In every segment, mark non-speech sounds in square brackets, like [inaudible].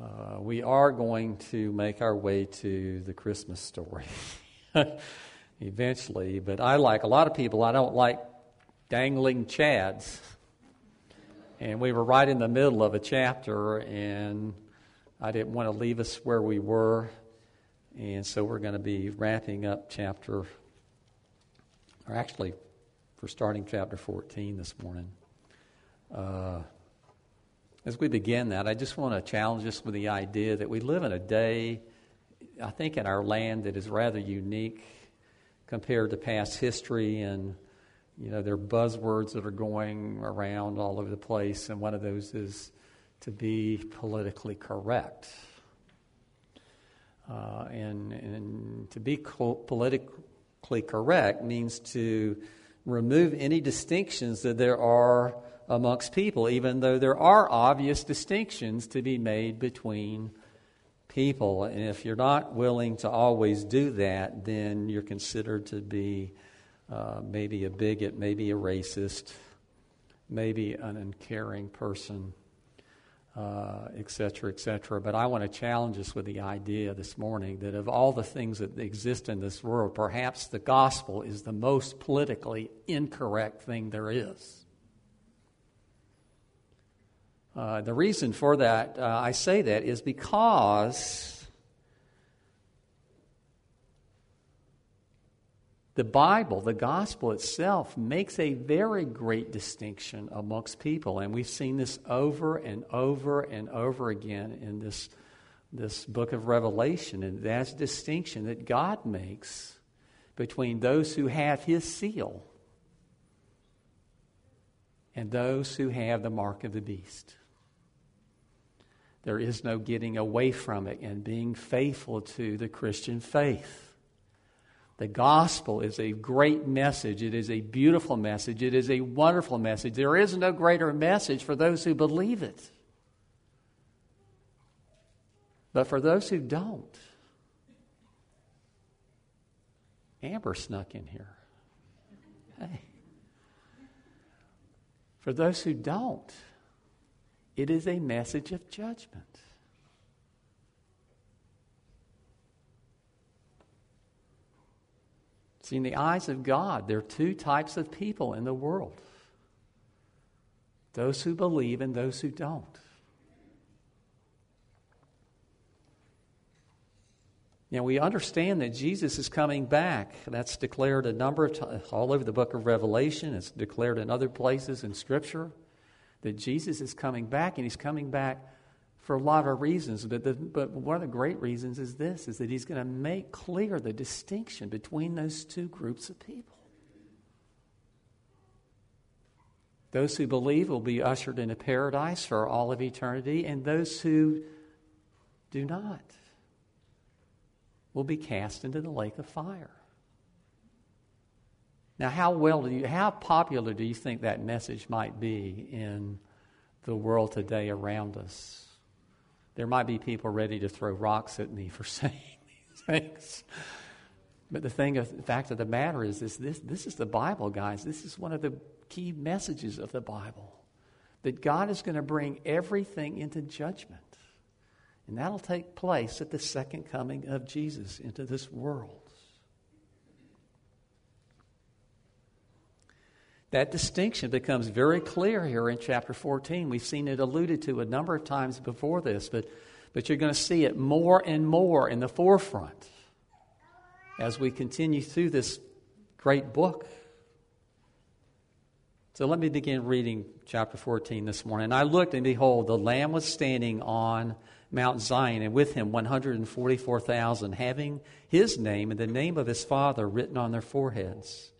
Uh, we are going to make our way to the Christmas story [laughs] eventually, but I like a lot of people, I don't like dangling chads. And we were right in the middle of a chapter, and I didn't want to leave us where we were. And so we're going to be wrapping up chapter, or actually, we're starting chapter 14 this morning. Uh, as we begin that, I just want to challenge us with the idea that we live in a day, I think, in our land that is rather unique compared to past history. And, you know, there are buzzwords that are going around all over the place, and one of those is to be politically correct. Uh, and, and to be co- politically correct means to remove any distinctions that there are amongst people, even though there are obvious distinctions to be made between people. And if you're not willing to always do that, then you're considered to be uh, maybe a bigot, maybe a racist, maybe an uncaring person uh, etc. Et but I want to challenge us with the idea this morning that of all the things that exist in this world, perhaps the gospel is the most politically incorrect thing there is. Uh, the reason for that, uh, I say that, is because The Bible, the gospel itself, makes a very great distinction amongst people. And we've seen this over and over and over again in this, this book of Revelation. And that's distinction that God makes between those who have his seal and those who have the mark of the beast. There is no getting away from it and being faithful to the Christian faith. The gospel is a great message. It is a beautiful message. It is a wonderful message. There is no greater message for those who believe it. But for those who don't, Amber snuck in here. Hey. For those who don't, it is a message of judgment. See, in the eyes of God, there are two types of people in the world those who believe and those who don't. Now, we understand that Jesus is coming back. That's declared a number of times all over the book of Revelation. It's declared in other places in Scripture that Jesus is coming back, and he's coming back for a lot of reasons, but, the, but one of the great reasons is this, is that he's going to make clear the distinction between those two groups of people. Those who believe will be ushered into paradise for all of eternity, and those who do not will be cast into the lake of fire. Now, how well do you, how popular do you think that message might be in the world today around us? There might be people ready to throw rocks at me for [laughs] saying these things. But the thing of the fact of the matter is, is this, this is the Bible, guys. This is one of the key messages of the Bible. That God is going to bring everything into judgment. And that'll take place at the second coming of Jesus into this world. That distinction becomes very clear here in chapter 14. We've seen it alluded to a number of times before this, but, but you're going to see it more and more in the forefront as we continue through this great book. So let me begin reading chapter 14 this morning. And I looked, and behold, the Lamb was standing on Mount Zion, and with him 144,000, having his name and the name of his Father written on their foreheads.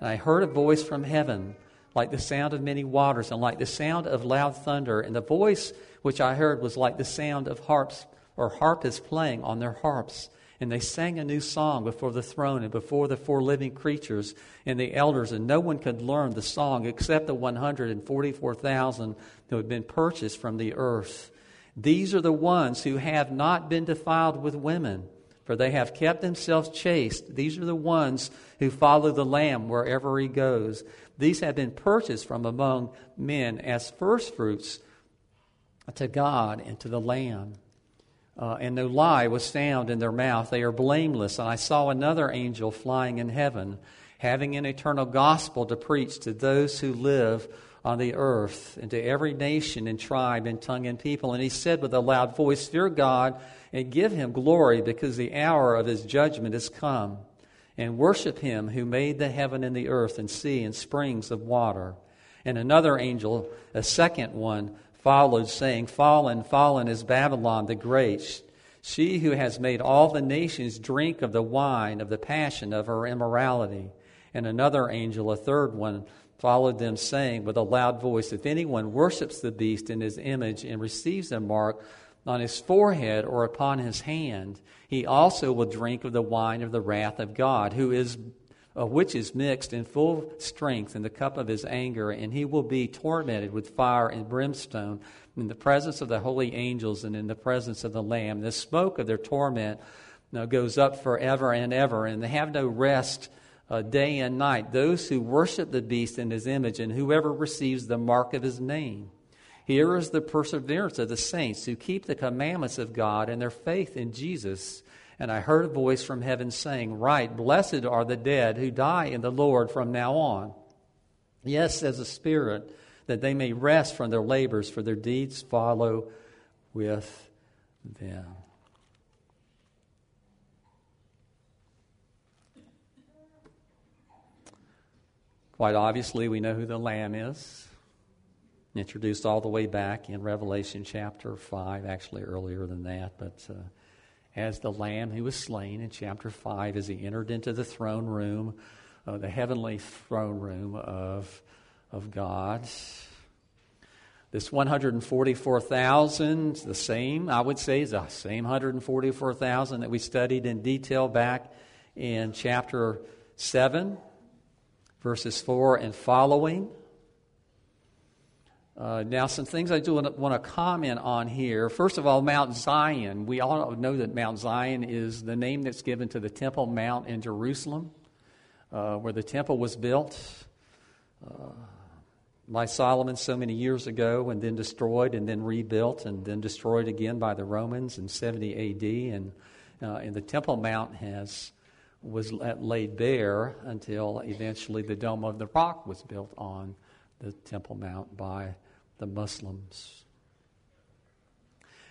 And I heard a voice from heaven, like the sound of many waters, and like the sound of loud thunder. And the voice which I heard was like the sound of harps or harpists playing on their harps. And they sang a new song before the throne and before the four living creatures and the elders. And no one could learn the song except the 144,000 who had been purchased from the earth. These are the ones who have not been defiled with women for they have kept themselves chaste. These are the ones who follow the Lamb wherever he goes. These have been purchased from among men as firstfruits to God and to the Lamb. uh, and no lie was found in their mouth. They are blameless. And I saw another angel flying in heaven, having an eternal gospel to preach to those who live on the earth, and to every nation and tribe and tongue and people. And he said with a loud voice, Fear God and give him glory, because the hour of his judgment is come. And worship him who made the heaven and the earth and sea and springs of water. And another angel, a second one, followed, saying, Fallen, fallen is Babylon the Great, she who has made all the nations drink of the wine of the passion of her immorality. And another angel, a third one, followed them, saying with a loud voice, If anyone worships the beast in his image and receives a mark on his forehead or upon his hand, he also will drink of the wine of the wrath of God, who is uh, which is mixed in full strength in the cup of his anger, and he will be tormented with fire and brimstone in the presence of the holy angels and in the presence of the Lamb. The smoke of their torment you know, goes up forever and ever, and they have no rest uh, day and night. Those who worship the beast in his image, and whoever receives the mark of his name. Here is the perseverance of the saints who keep the commandments of God and their faith in Jesus. And I heard a voice from heaven saying, Right, blessed are the dead who die in the Lord from now on. Yes, as a Spirit, that they may rest from their labors, for their deeds follow with them. Quite obviously, we know who the Lamb is. Introduced all the way back in Revelation chapter 5, actually earlier than that, but. Uh, as the lamb who was slain in chapter 5 as he entered into the throne room, uh, the heavenly throne room of, of God. This 144,000, the same, I would say, is the same 144,000 that we studied in detail back in chapter 7, verses 4 and following. Uh, now, some things I do want to comment on here. First of all, Mount Zion. We all know that Mount Zion is the name that's given to the Temple Mount in Jerusalem, uh, where the temple was built uh, by Solomon so many years ago, and then destroyed, and then rebuilt, and then destroyed again by the Romans in 70 A.D. And, uh, and the Temple Mount has was laid there until eventually the Dome of the Rock was built on the Temple Mount by the Muslims.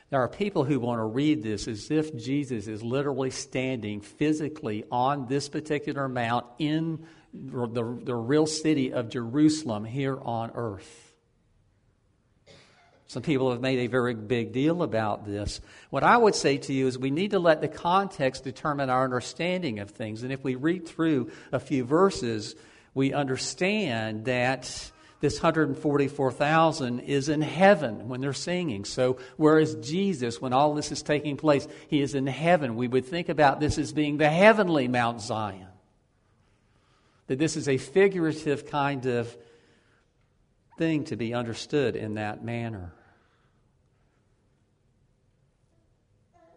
There are people who want to read this as if Jesus is literally standing physically on this particular mount in the, the real city of Jerusalem here on earth. Some people have made a very big deal about this. What I would say to you is we need to let the context determine our understanding of things. And if we read through a few verses, we understand that this 144,000 is in heaven when they're singing. So, whereas Jesus, when all this is taking place, he is in heaven, we would think about this as being the heavenly Mount Zion. That this is a figurative kind of thing to be understood in that manner.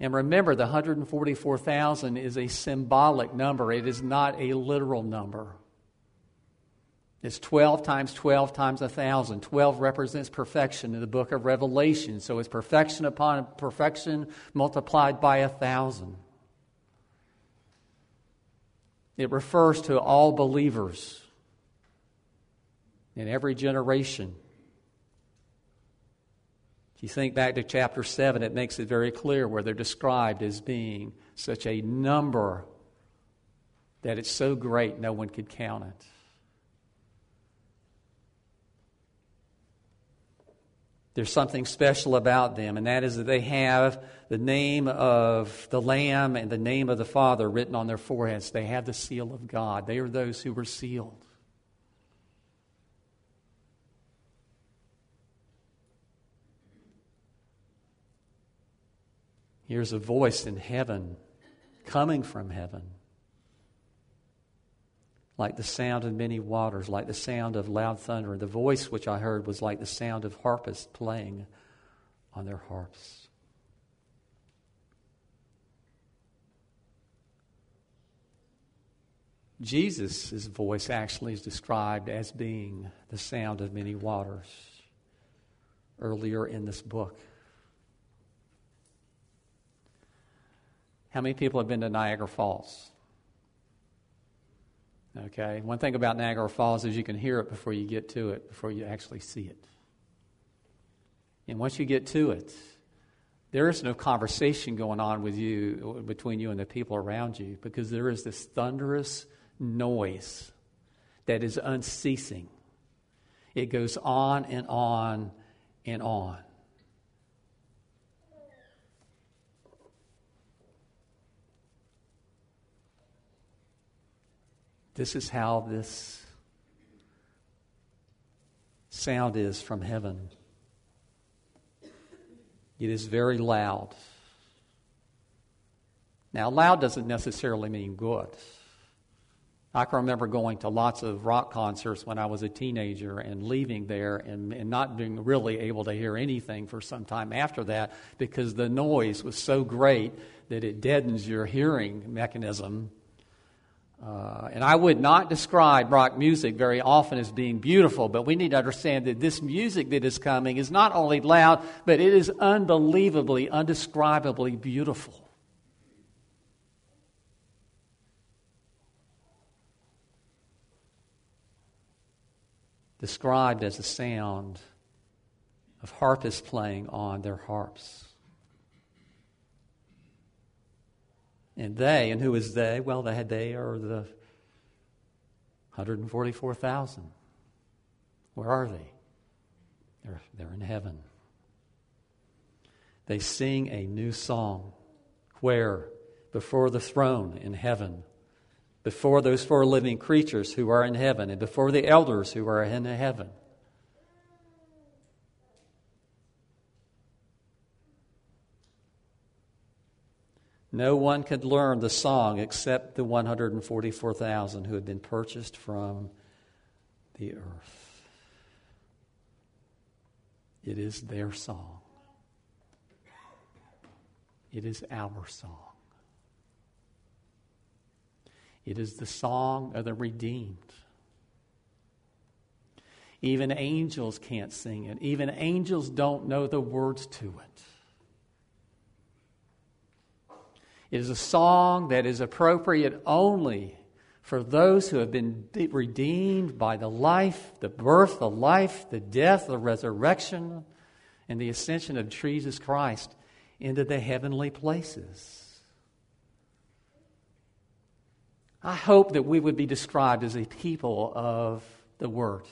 And remember, the 144,000 is a symbolic number, it is not a literal number. It's 12 times 12 times a 1,000. 12 represents perfection in the book of Revelation. So it's perfection upon perfection multiplied by a 1,000. It refers to all believers in every generation. If you think back to chapter 7, it makes it very clear where they're described as being such a number that it's so great no one could count it. there's something special about them, and that is that they have the name of the Lamb and the name of the Father written on their foreheads. They have the seal of God. They are those who were sealed. Here's a voice in heaven, coming from heaven like the sound of many waters, like the sound of loud thunder. The voice which I heard was like the sound of harpists playing on their harps. Jesus' voice actually is described as being the sound of many waters earlier in this book. How many people have been to Niagara Falls? Okay, one thing about Niagara Falls is you can hear it before you get to it, before you actually see it. And once you get to it, there is no conversation going on with you between you and the people around you because there is this thunderous noise that is unceasing. It goes on and on and on. This is how this sound is from heaven. It is very loud. Now, loud doesn't necessarily mean good. I can remember going to lots of rock concerts when I was a teenager and leaving there and, and not being really able to hear anything for some time after that because the noise was so great that it deadens your hearing mechanism. Uh, and I would not describe rock music very often as being beautiful, but we need to understand that this music that is coming is not only loud, but it is unbelievably, undescribably beautiful. Described as the sound of harpists playing on their harps. And they, and who is they? Well, they, they are the 144,000. Where are they? They're, they're in heaven. They sing a new song. Where? Before the throne in heaven, before those four living creatures who are in heaven, and before the elders who are in heaven. No one could learn the song except the 144,000 who had been purchased from the earth. It is their song, it is our song. It is the song of the redeemed. Even angels can't sing it. Even angels don't know the words to it. It is a song that is appropriate only for those who have been redeemed by the life, the birth, the life, the death, the resurrection, and the ascension of Jesus Christ into the heavenly places. I hope that we would be described as a people of the Word.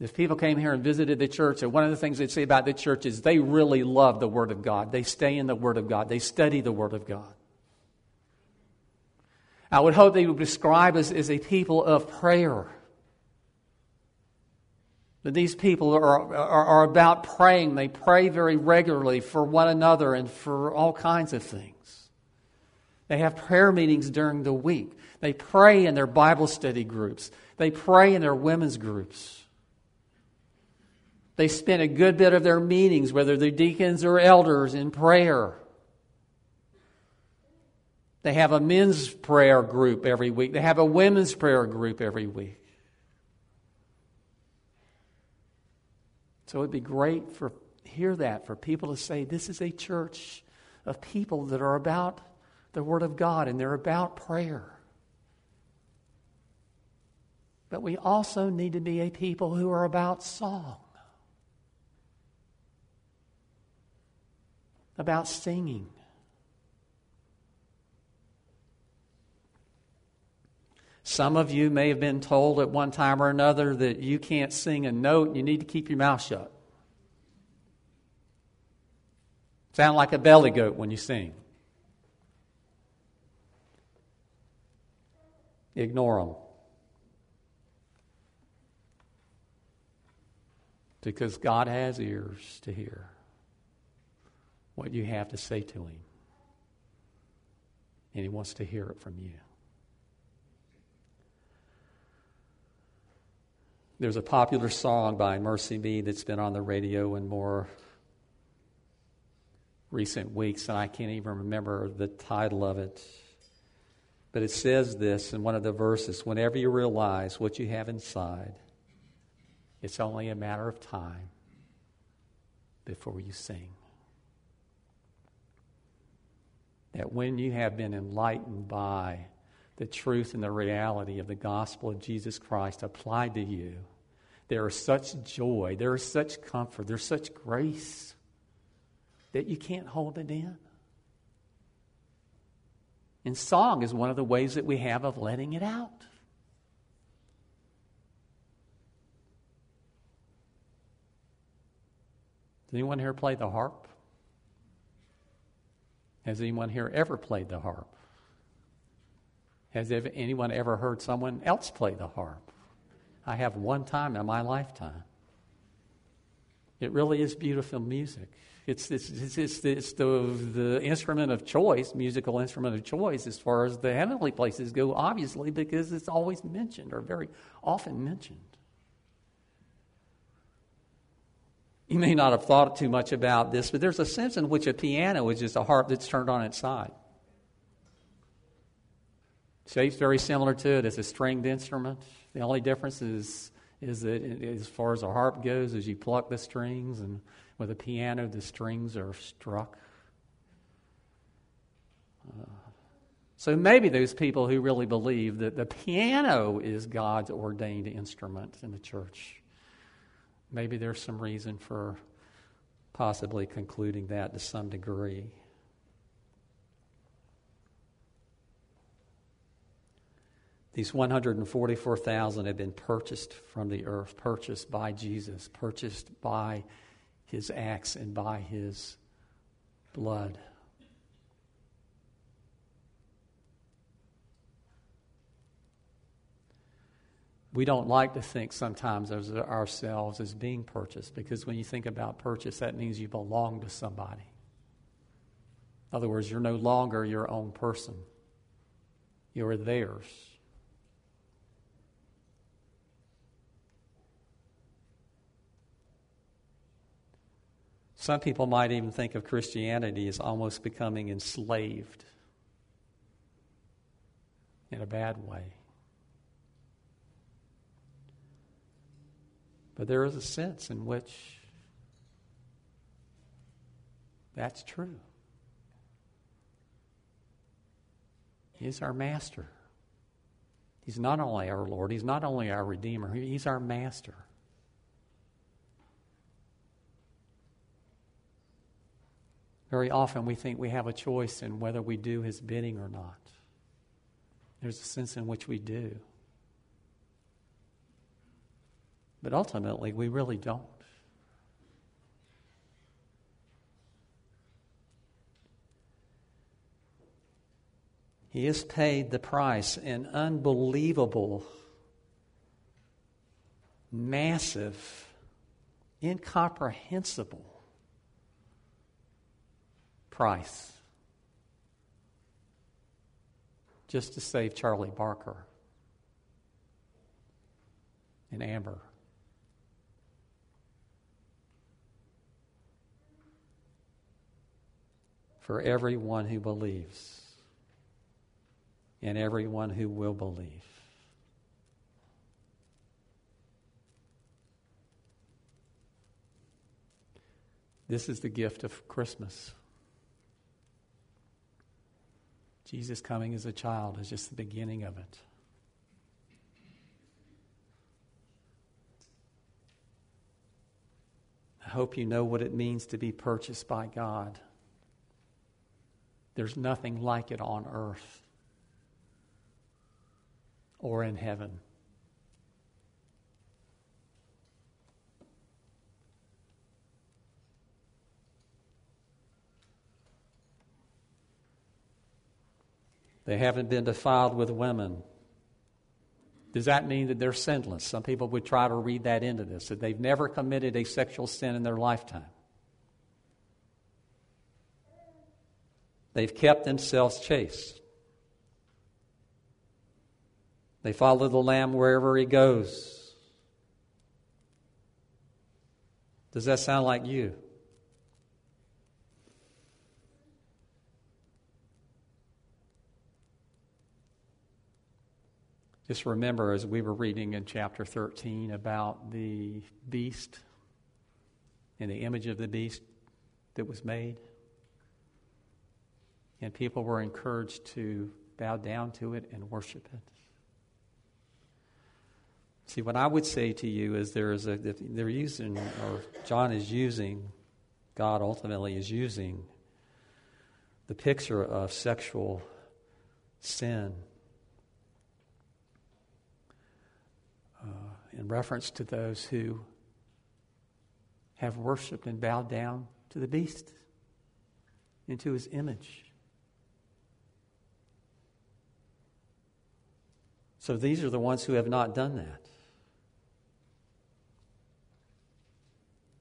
If people came here and visited the church, and one of the things they'd say about the church is they really love the Word of God. They stay in the Word of God, they study the Word of God. I would hope they would describe us as a people of prayer. That these people are, are, are about praying. They pray very regularly for one another and for all kinds of things. They have prayer meetings during the week. They pray in their Bible study groups. They pray in their women's groups. They spend a good bit of their meetings, whether they're deacons or elders, in prayer. They have a men's prayer group every week. They have a women's prayer group every week. So it'd be great for hear that for people to say this is a church of people that are about the word of God and they're about prayer. But we also need to be a people who are about song. About singing. Some of you may have been told at one time or another that you can't sing a note, you need to keep your mouth shut. Sound like a belly goat when you sing. Ignore them. Because God has ears to hear what you have to say to Him. And He wants to hear it from you. There's a popular song by MercyMe that's been on the radio in more recent weeks, and I can't even remember the title of it. But it says this in one of the verses whenever you realize what you have inside, it's only a matter of time before you sing. That when you have been enlightened by the truth and the reality of the gospel of Jesus Christ applied to you, there is such joy, there is such comfort, there's such grace that you can't hold it in. And song is one of the ways that we have of letting it out. Does anyone here play the harp? Has anyone here ever played the harp? Has anyone ever heard someone else play the harp? I have one time in my lifetime. It really is beautiful music. It's, it's, it's, it's, the, the instrument of choice, musical instrument of choice, as far as the heavenly places go, obviously, because it's always mentioned or very often mentioned. You may not have thought too much about this, but there's a sense in which a piano is just a harp that's turned on its side. Shape's very similar to it. It's a stringed instrument. The only difference is, is that as far as a harp goes, is you pluck the strings, and with a piano, the strings are struck. Uh, so maybe those people who really believe that the piano is God's ordained instrument in the church maybe there's some reason for possibly concluding that to some degree. These 144,000 have been purchased from the earth, purchased by Jesus, purchased by his acts and by his blood. We don't like to think sometimes of ourselves as being purchased because when you think about purchase, that means you belong to somebody. In other words, you're no longer your own person, you're theirs. Some people might even think of Christianity as almost becoming enslaved in a bad way. But there is a sense in which that's true. He's our master. He's not only our Lord, He's not only our Redeemer, He's our master. Very often we think we have a choice in whether we do His bidding or not. There's a sense in which we do. But ultimately, we really don't. He has paid the price, an unbelievable, massive, incomprehensible price just to save Charlie Barker and Amber. For everyone who believes and everyone who will believe. This is the gift of Christmas. Jesus coming as a child is just the beginning of it. I hope you know what it means to be purchased by God. There's nothing like it on earth or in heaven. They haven't been defiled with women. Does that mean that they're sinless? Some people would try to read that into this, that they've never committed a sexual sin in their lifetime. They've kept themselves chaste. They follow the Lamb wherever he goes. Does that sound like you? Just remember, as we were reading in chapter 13 about the beast and the image of the beast that was made. And people were encouraged to bow down to it and worship it. See, what I would say to you is there is a, they're using, or John is using, God ultimately is using the picture of sexual sin uh, in reference to those who have worshiped and bowed down to the beast, into his image. So these are the ones who have not done that.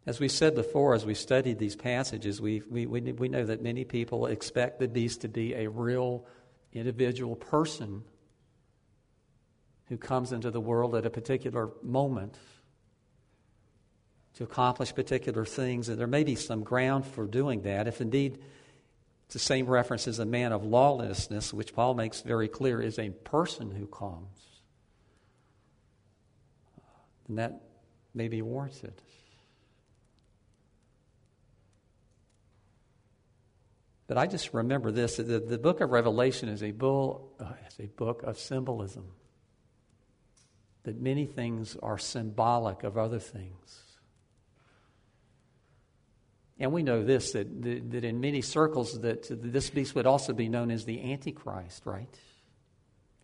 As we said before, as we studied these passages, we, we, we, know that many people expect the beast to be a real individual person who comes into the world at a particular moment to accomplish particular things. And there may be some ground for doing that. If indeed it's the same reference as a man of lawlessness, which Paul makes very clear is a person who comes, And that may be warranted. But I just remember this the, the book of Revelation is a, bull, uh, is a book of symbolism. That many things are symbolic of other things. And we know this that, that, that in many circles that this beast would also be known as the Antichrist, right?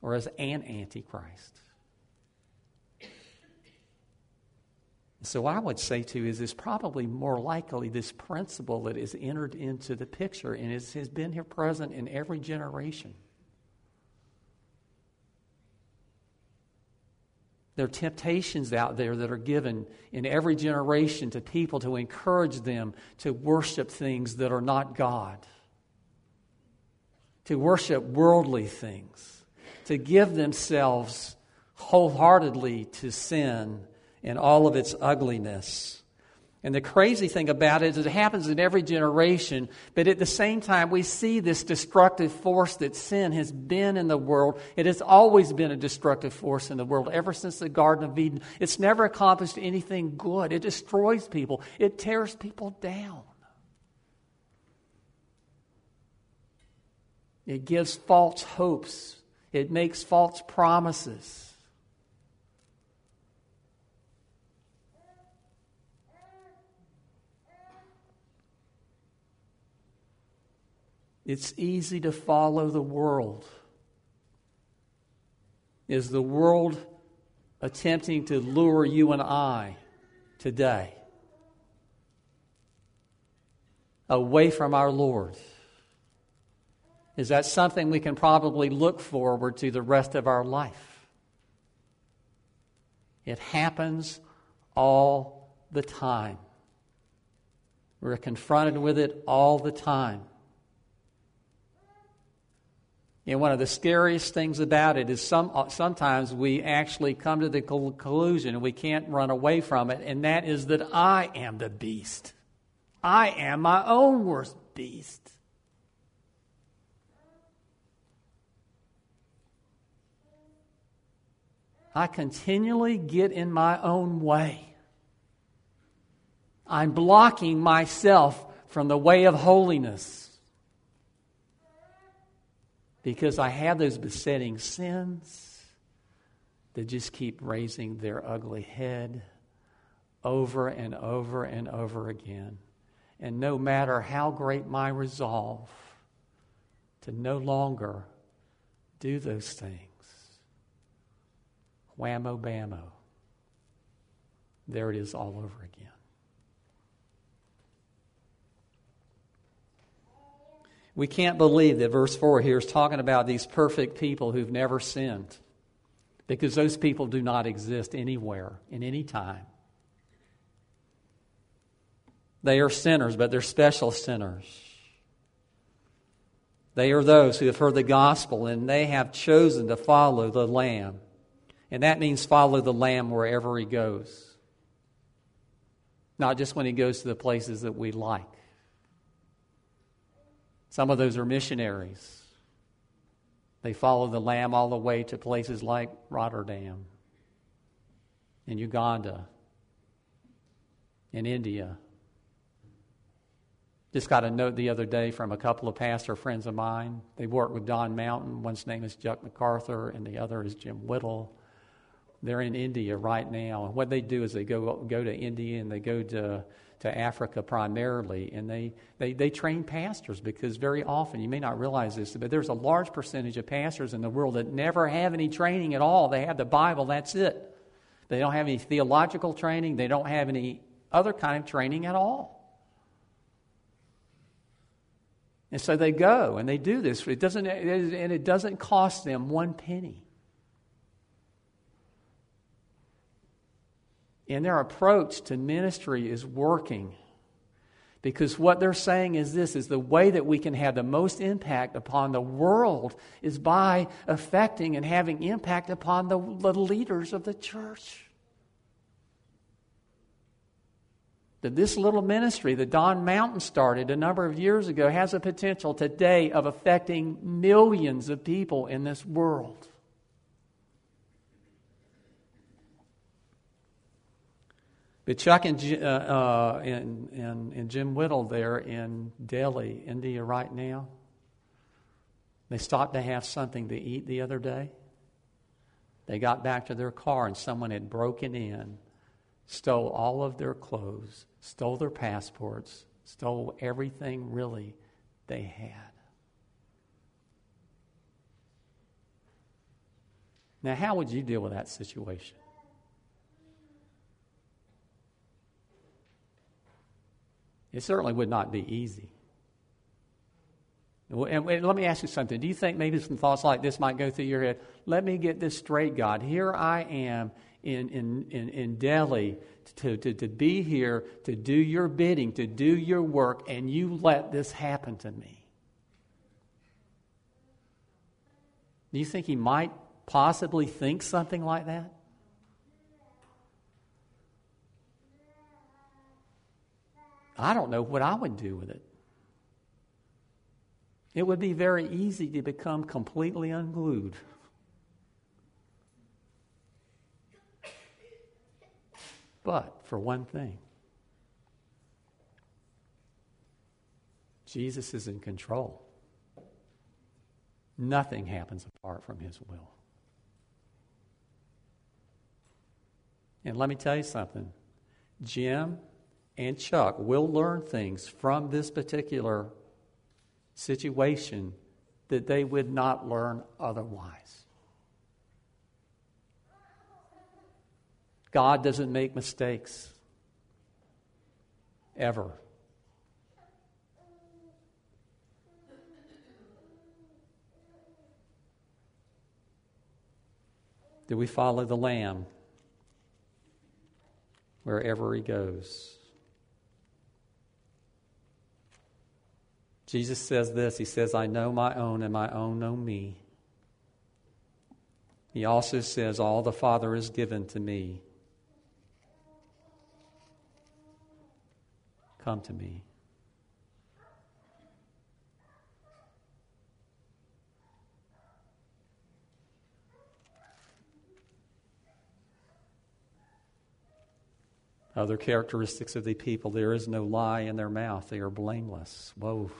Or as an Antichrist. So, what I would say to you is it's probably more likely this principle that is entered into the picture and is, has been here present in every generation. There are temptations out there that are given in every generation to people to encourage them to worship things that are not God, to worship worldly things, to give themselves wholeheartedly to sin in all of its ugliness. And the crazy thing about it is it happens in every generation, but at the same time, we see this destructive force that sin has been in the world. It has always been a destructive force in the world, ever since the Garden of Eden. It's never accomplished anything good. It destroys people, it tears people down. It gives false hopes, it makes false promises. It's easy to follow the world. Is the world attempting to lure you and I today away from our Lord? Is that something we can probably look forward to the rest of our life? It happens all the time. We're confronted with it all the time. And one of the scariest things about it is some, uh, sometimes we actually come to the conclusion, and we can't run away from it, and that is that I am the beast. I am my own worst beast. I continually get in my own way. I'm blocking myself from the way of holiness because I have those besetting sins that just keep raising their ugly head over and over and over again. And no matter how great my resolve to no longer do those things, whammo bammo, there it is all over again. We can't believe that verse 4 here is talking about these perfect people who've never sinned because those people do not exist anywhere, in any time. They are sinners, but they're special sinners. They are those who have heard the gospel and they have chosen to follow the Lamb. And that means follow the Lamb wherever he goes, not just when he goes to the places that we like. Some of those are missionaries. They follow the Lamb all the way to places like Rotterdam, in Uganda, in India, Just got a note the other day from a couple of pastor friends of mine. They work with Don Mountain. One's name is Chuck MacArthur, and the other is Jim Whittle. They're in India right now, and what they do is they go go to India and they go to to Africa primarily, and they, they, they train pastors because very often, you may not realize this, but there's a large percentage of pastors in the world that never have any training at all. They have the Bible, that's it. They don't have any theological training, they don't have any other kind of training at all. And so they go and they do this. It doesn't, and it doesn't cost them one penny. And their approach to ministry is working. Because what they're saying is this is the way that we can have the most impact upon the world is by affecting and having impact upon the, the leaders of the church. that this little ministry that Don Mountain started a number of years ago has a potential today of affecting millions of people in this world. But Chuck and, uh, uh, and, and, and Jim Whittle there in Delhi, India, right now, they stopped to have something to eat the other day. They got back to their car and someone had broken in stole all of their clothes, stole their passports, stole everything really they had. Now, how would you deal with that situation? It certainly would not be easy. And let me ask you something. Do you think maybe some thoughts like this might go through your head? Let me get this straight, God. Here I am in, in, in, in Delhi to, to, to be here, to do your bidding, to do your work, and you let this happen to me. Do you think he might possibly think something like that? I don't know what I would do with it. It would be very easy to become completely unglued. But for one thing, Jesus is in control. Nothing happens apart from his will. And let me tell you something Jim and Chuck will learn things from this particular situation that they would not learn otherwise. God doesn't make mistakes. Ever. Do we follow the Lamb wherever he goes? Jesus says this He says, I know my own, and my own know me. He also says, All the Father has given to me Come to me. Other characteristics of the people there is no lie in their mouth, they are blameless. Whoa.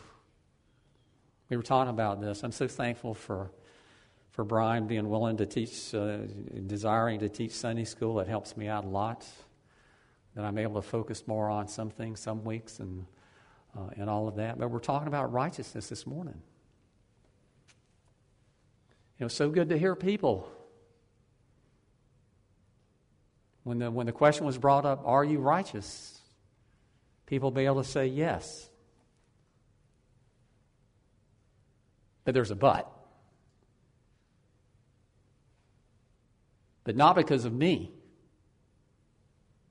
We were talking about this. I'm so thankful for, for Brian being willing to teach, uh, desiring to teach Sunday school. It helps me out a lot that I'm able to focus more on some things some weeks and, uh, and all of that. But we're talking about righteousness this morning. It was so good to hear people. When the, when the question was brought up, Are you righteous? People be able to say yes. But there's a but. But not because of me.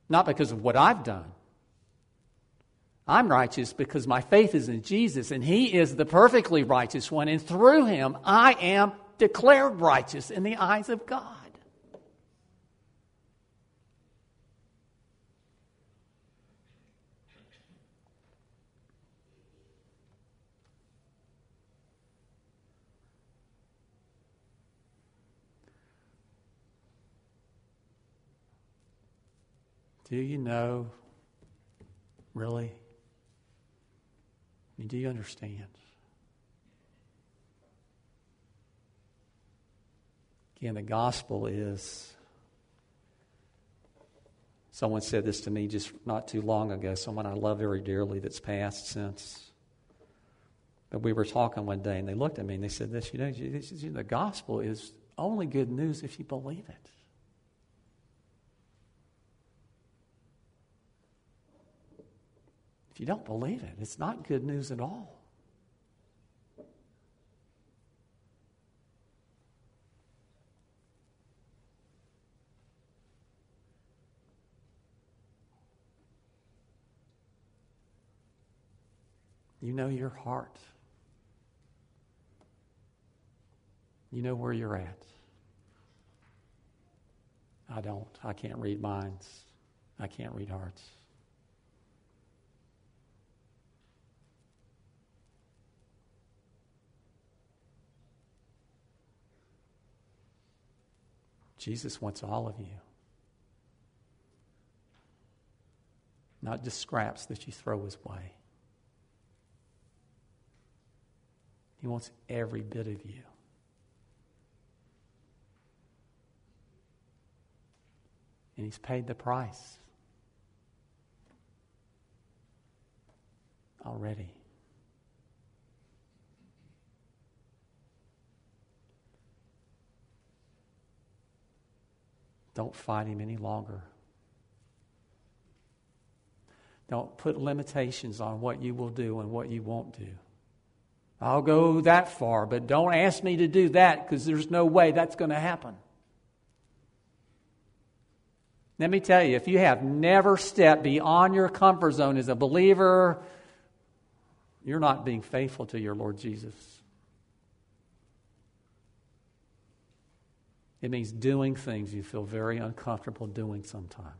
Not because of what I've done. I'm righteous because my faith is in Jesus and He is the perfectly righteous one, and through Him I am declared righteous in the eyes of God. Do you know, really? I mean, do you understand? Again, the gospel is. Someone said this to me just not too long ago, someone I love very dearly that's passed since. But we were talking one day and they looked at me and they said this, you know, the gospel is only good news if you believe it. If you don't believe it, it's not good news at all. You know your heart. You know where you're at. I don't. I can't read minds. I can't read hearts. Jesus wants all of you. Not just scraps that you throw his way. He wants every bit of you. And He's paid the price already. Don't fight Him any longer. Don't put limitations on what you will do and what you won't do. I'll go that far, but don't ask me to do that because there's no way that's going to happen. Let me tell you, if you have never stepped beyond your comfort zone as a believer, you're not being faithful to your Lord Jesus. It means doing things you feel very uncomfortable doing sometimes.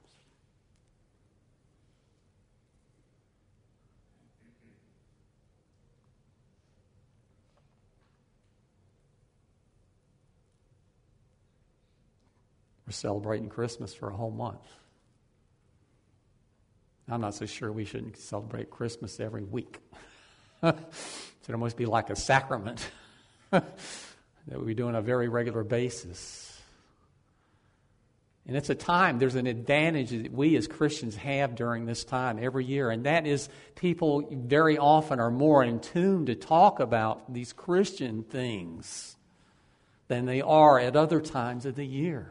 We're celebrating Christmas for a whole month. I'm not so sure we shouldn't celebrate Christmas every week. it [laughs] should almost be like a sacrament [laughs] that we do on a very regular basis. And it's a time, there's an advantage that we as Christians have during this time every year, and that is people very often are more in tune to talk about these Christian things than they are at other times of the year.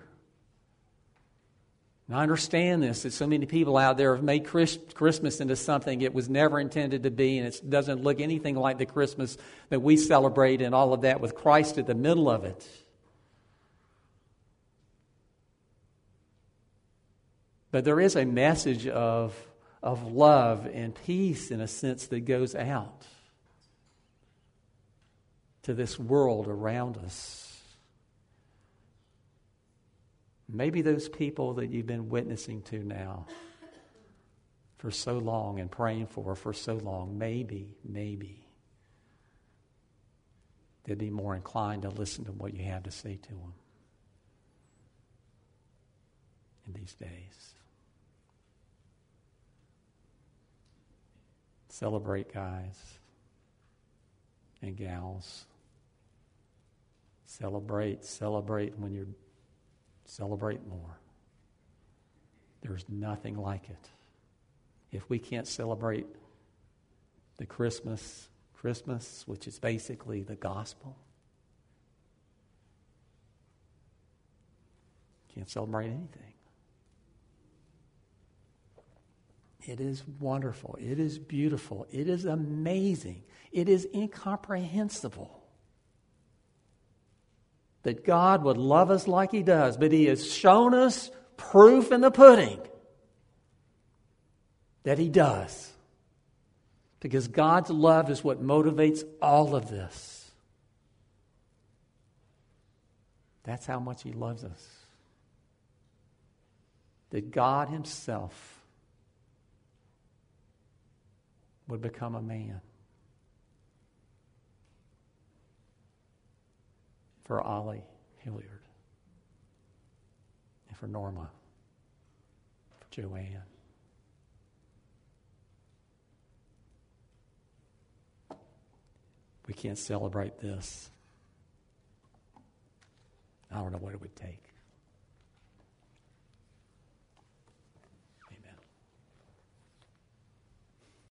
And I understand this, that so many people out there have made Christmas into something it was never intended to be, and it doesn't look anything like the Christmas that we celebrate and all of that with Christ at the middle of it. But there is a message of, of love and peace, in a sense, that goes out to this world around us. Maybe those people that you've been witnessing to now for so long and praying for for so long, maybe, maybe they'd be more inclined to listen to what you have to say to them in these days. Celebrate, guys and gals. Celebrate, celebrate when you're Celebrate more. There's nothing like it. If we can't celebrate the Christmas, Christmas, which is basically the gospel, can't celebrate anything. It is wonderful. It is beautiful. It is amazing. It is incomprehensible that God would love us like He does, but He has shown us proof in the pudding that He does. Because God's love is what motivates all of this. That's how much He loves us. That God Himself would become a man. for Ollie Hilliard, and for Norma, for Joanne. we can't celebrate this. I don't know what it would take.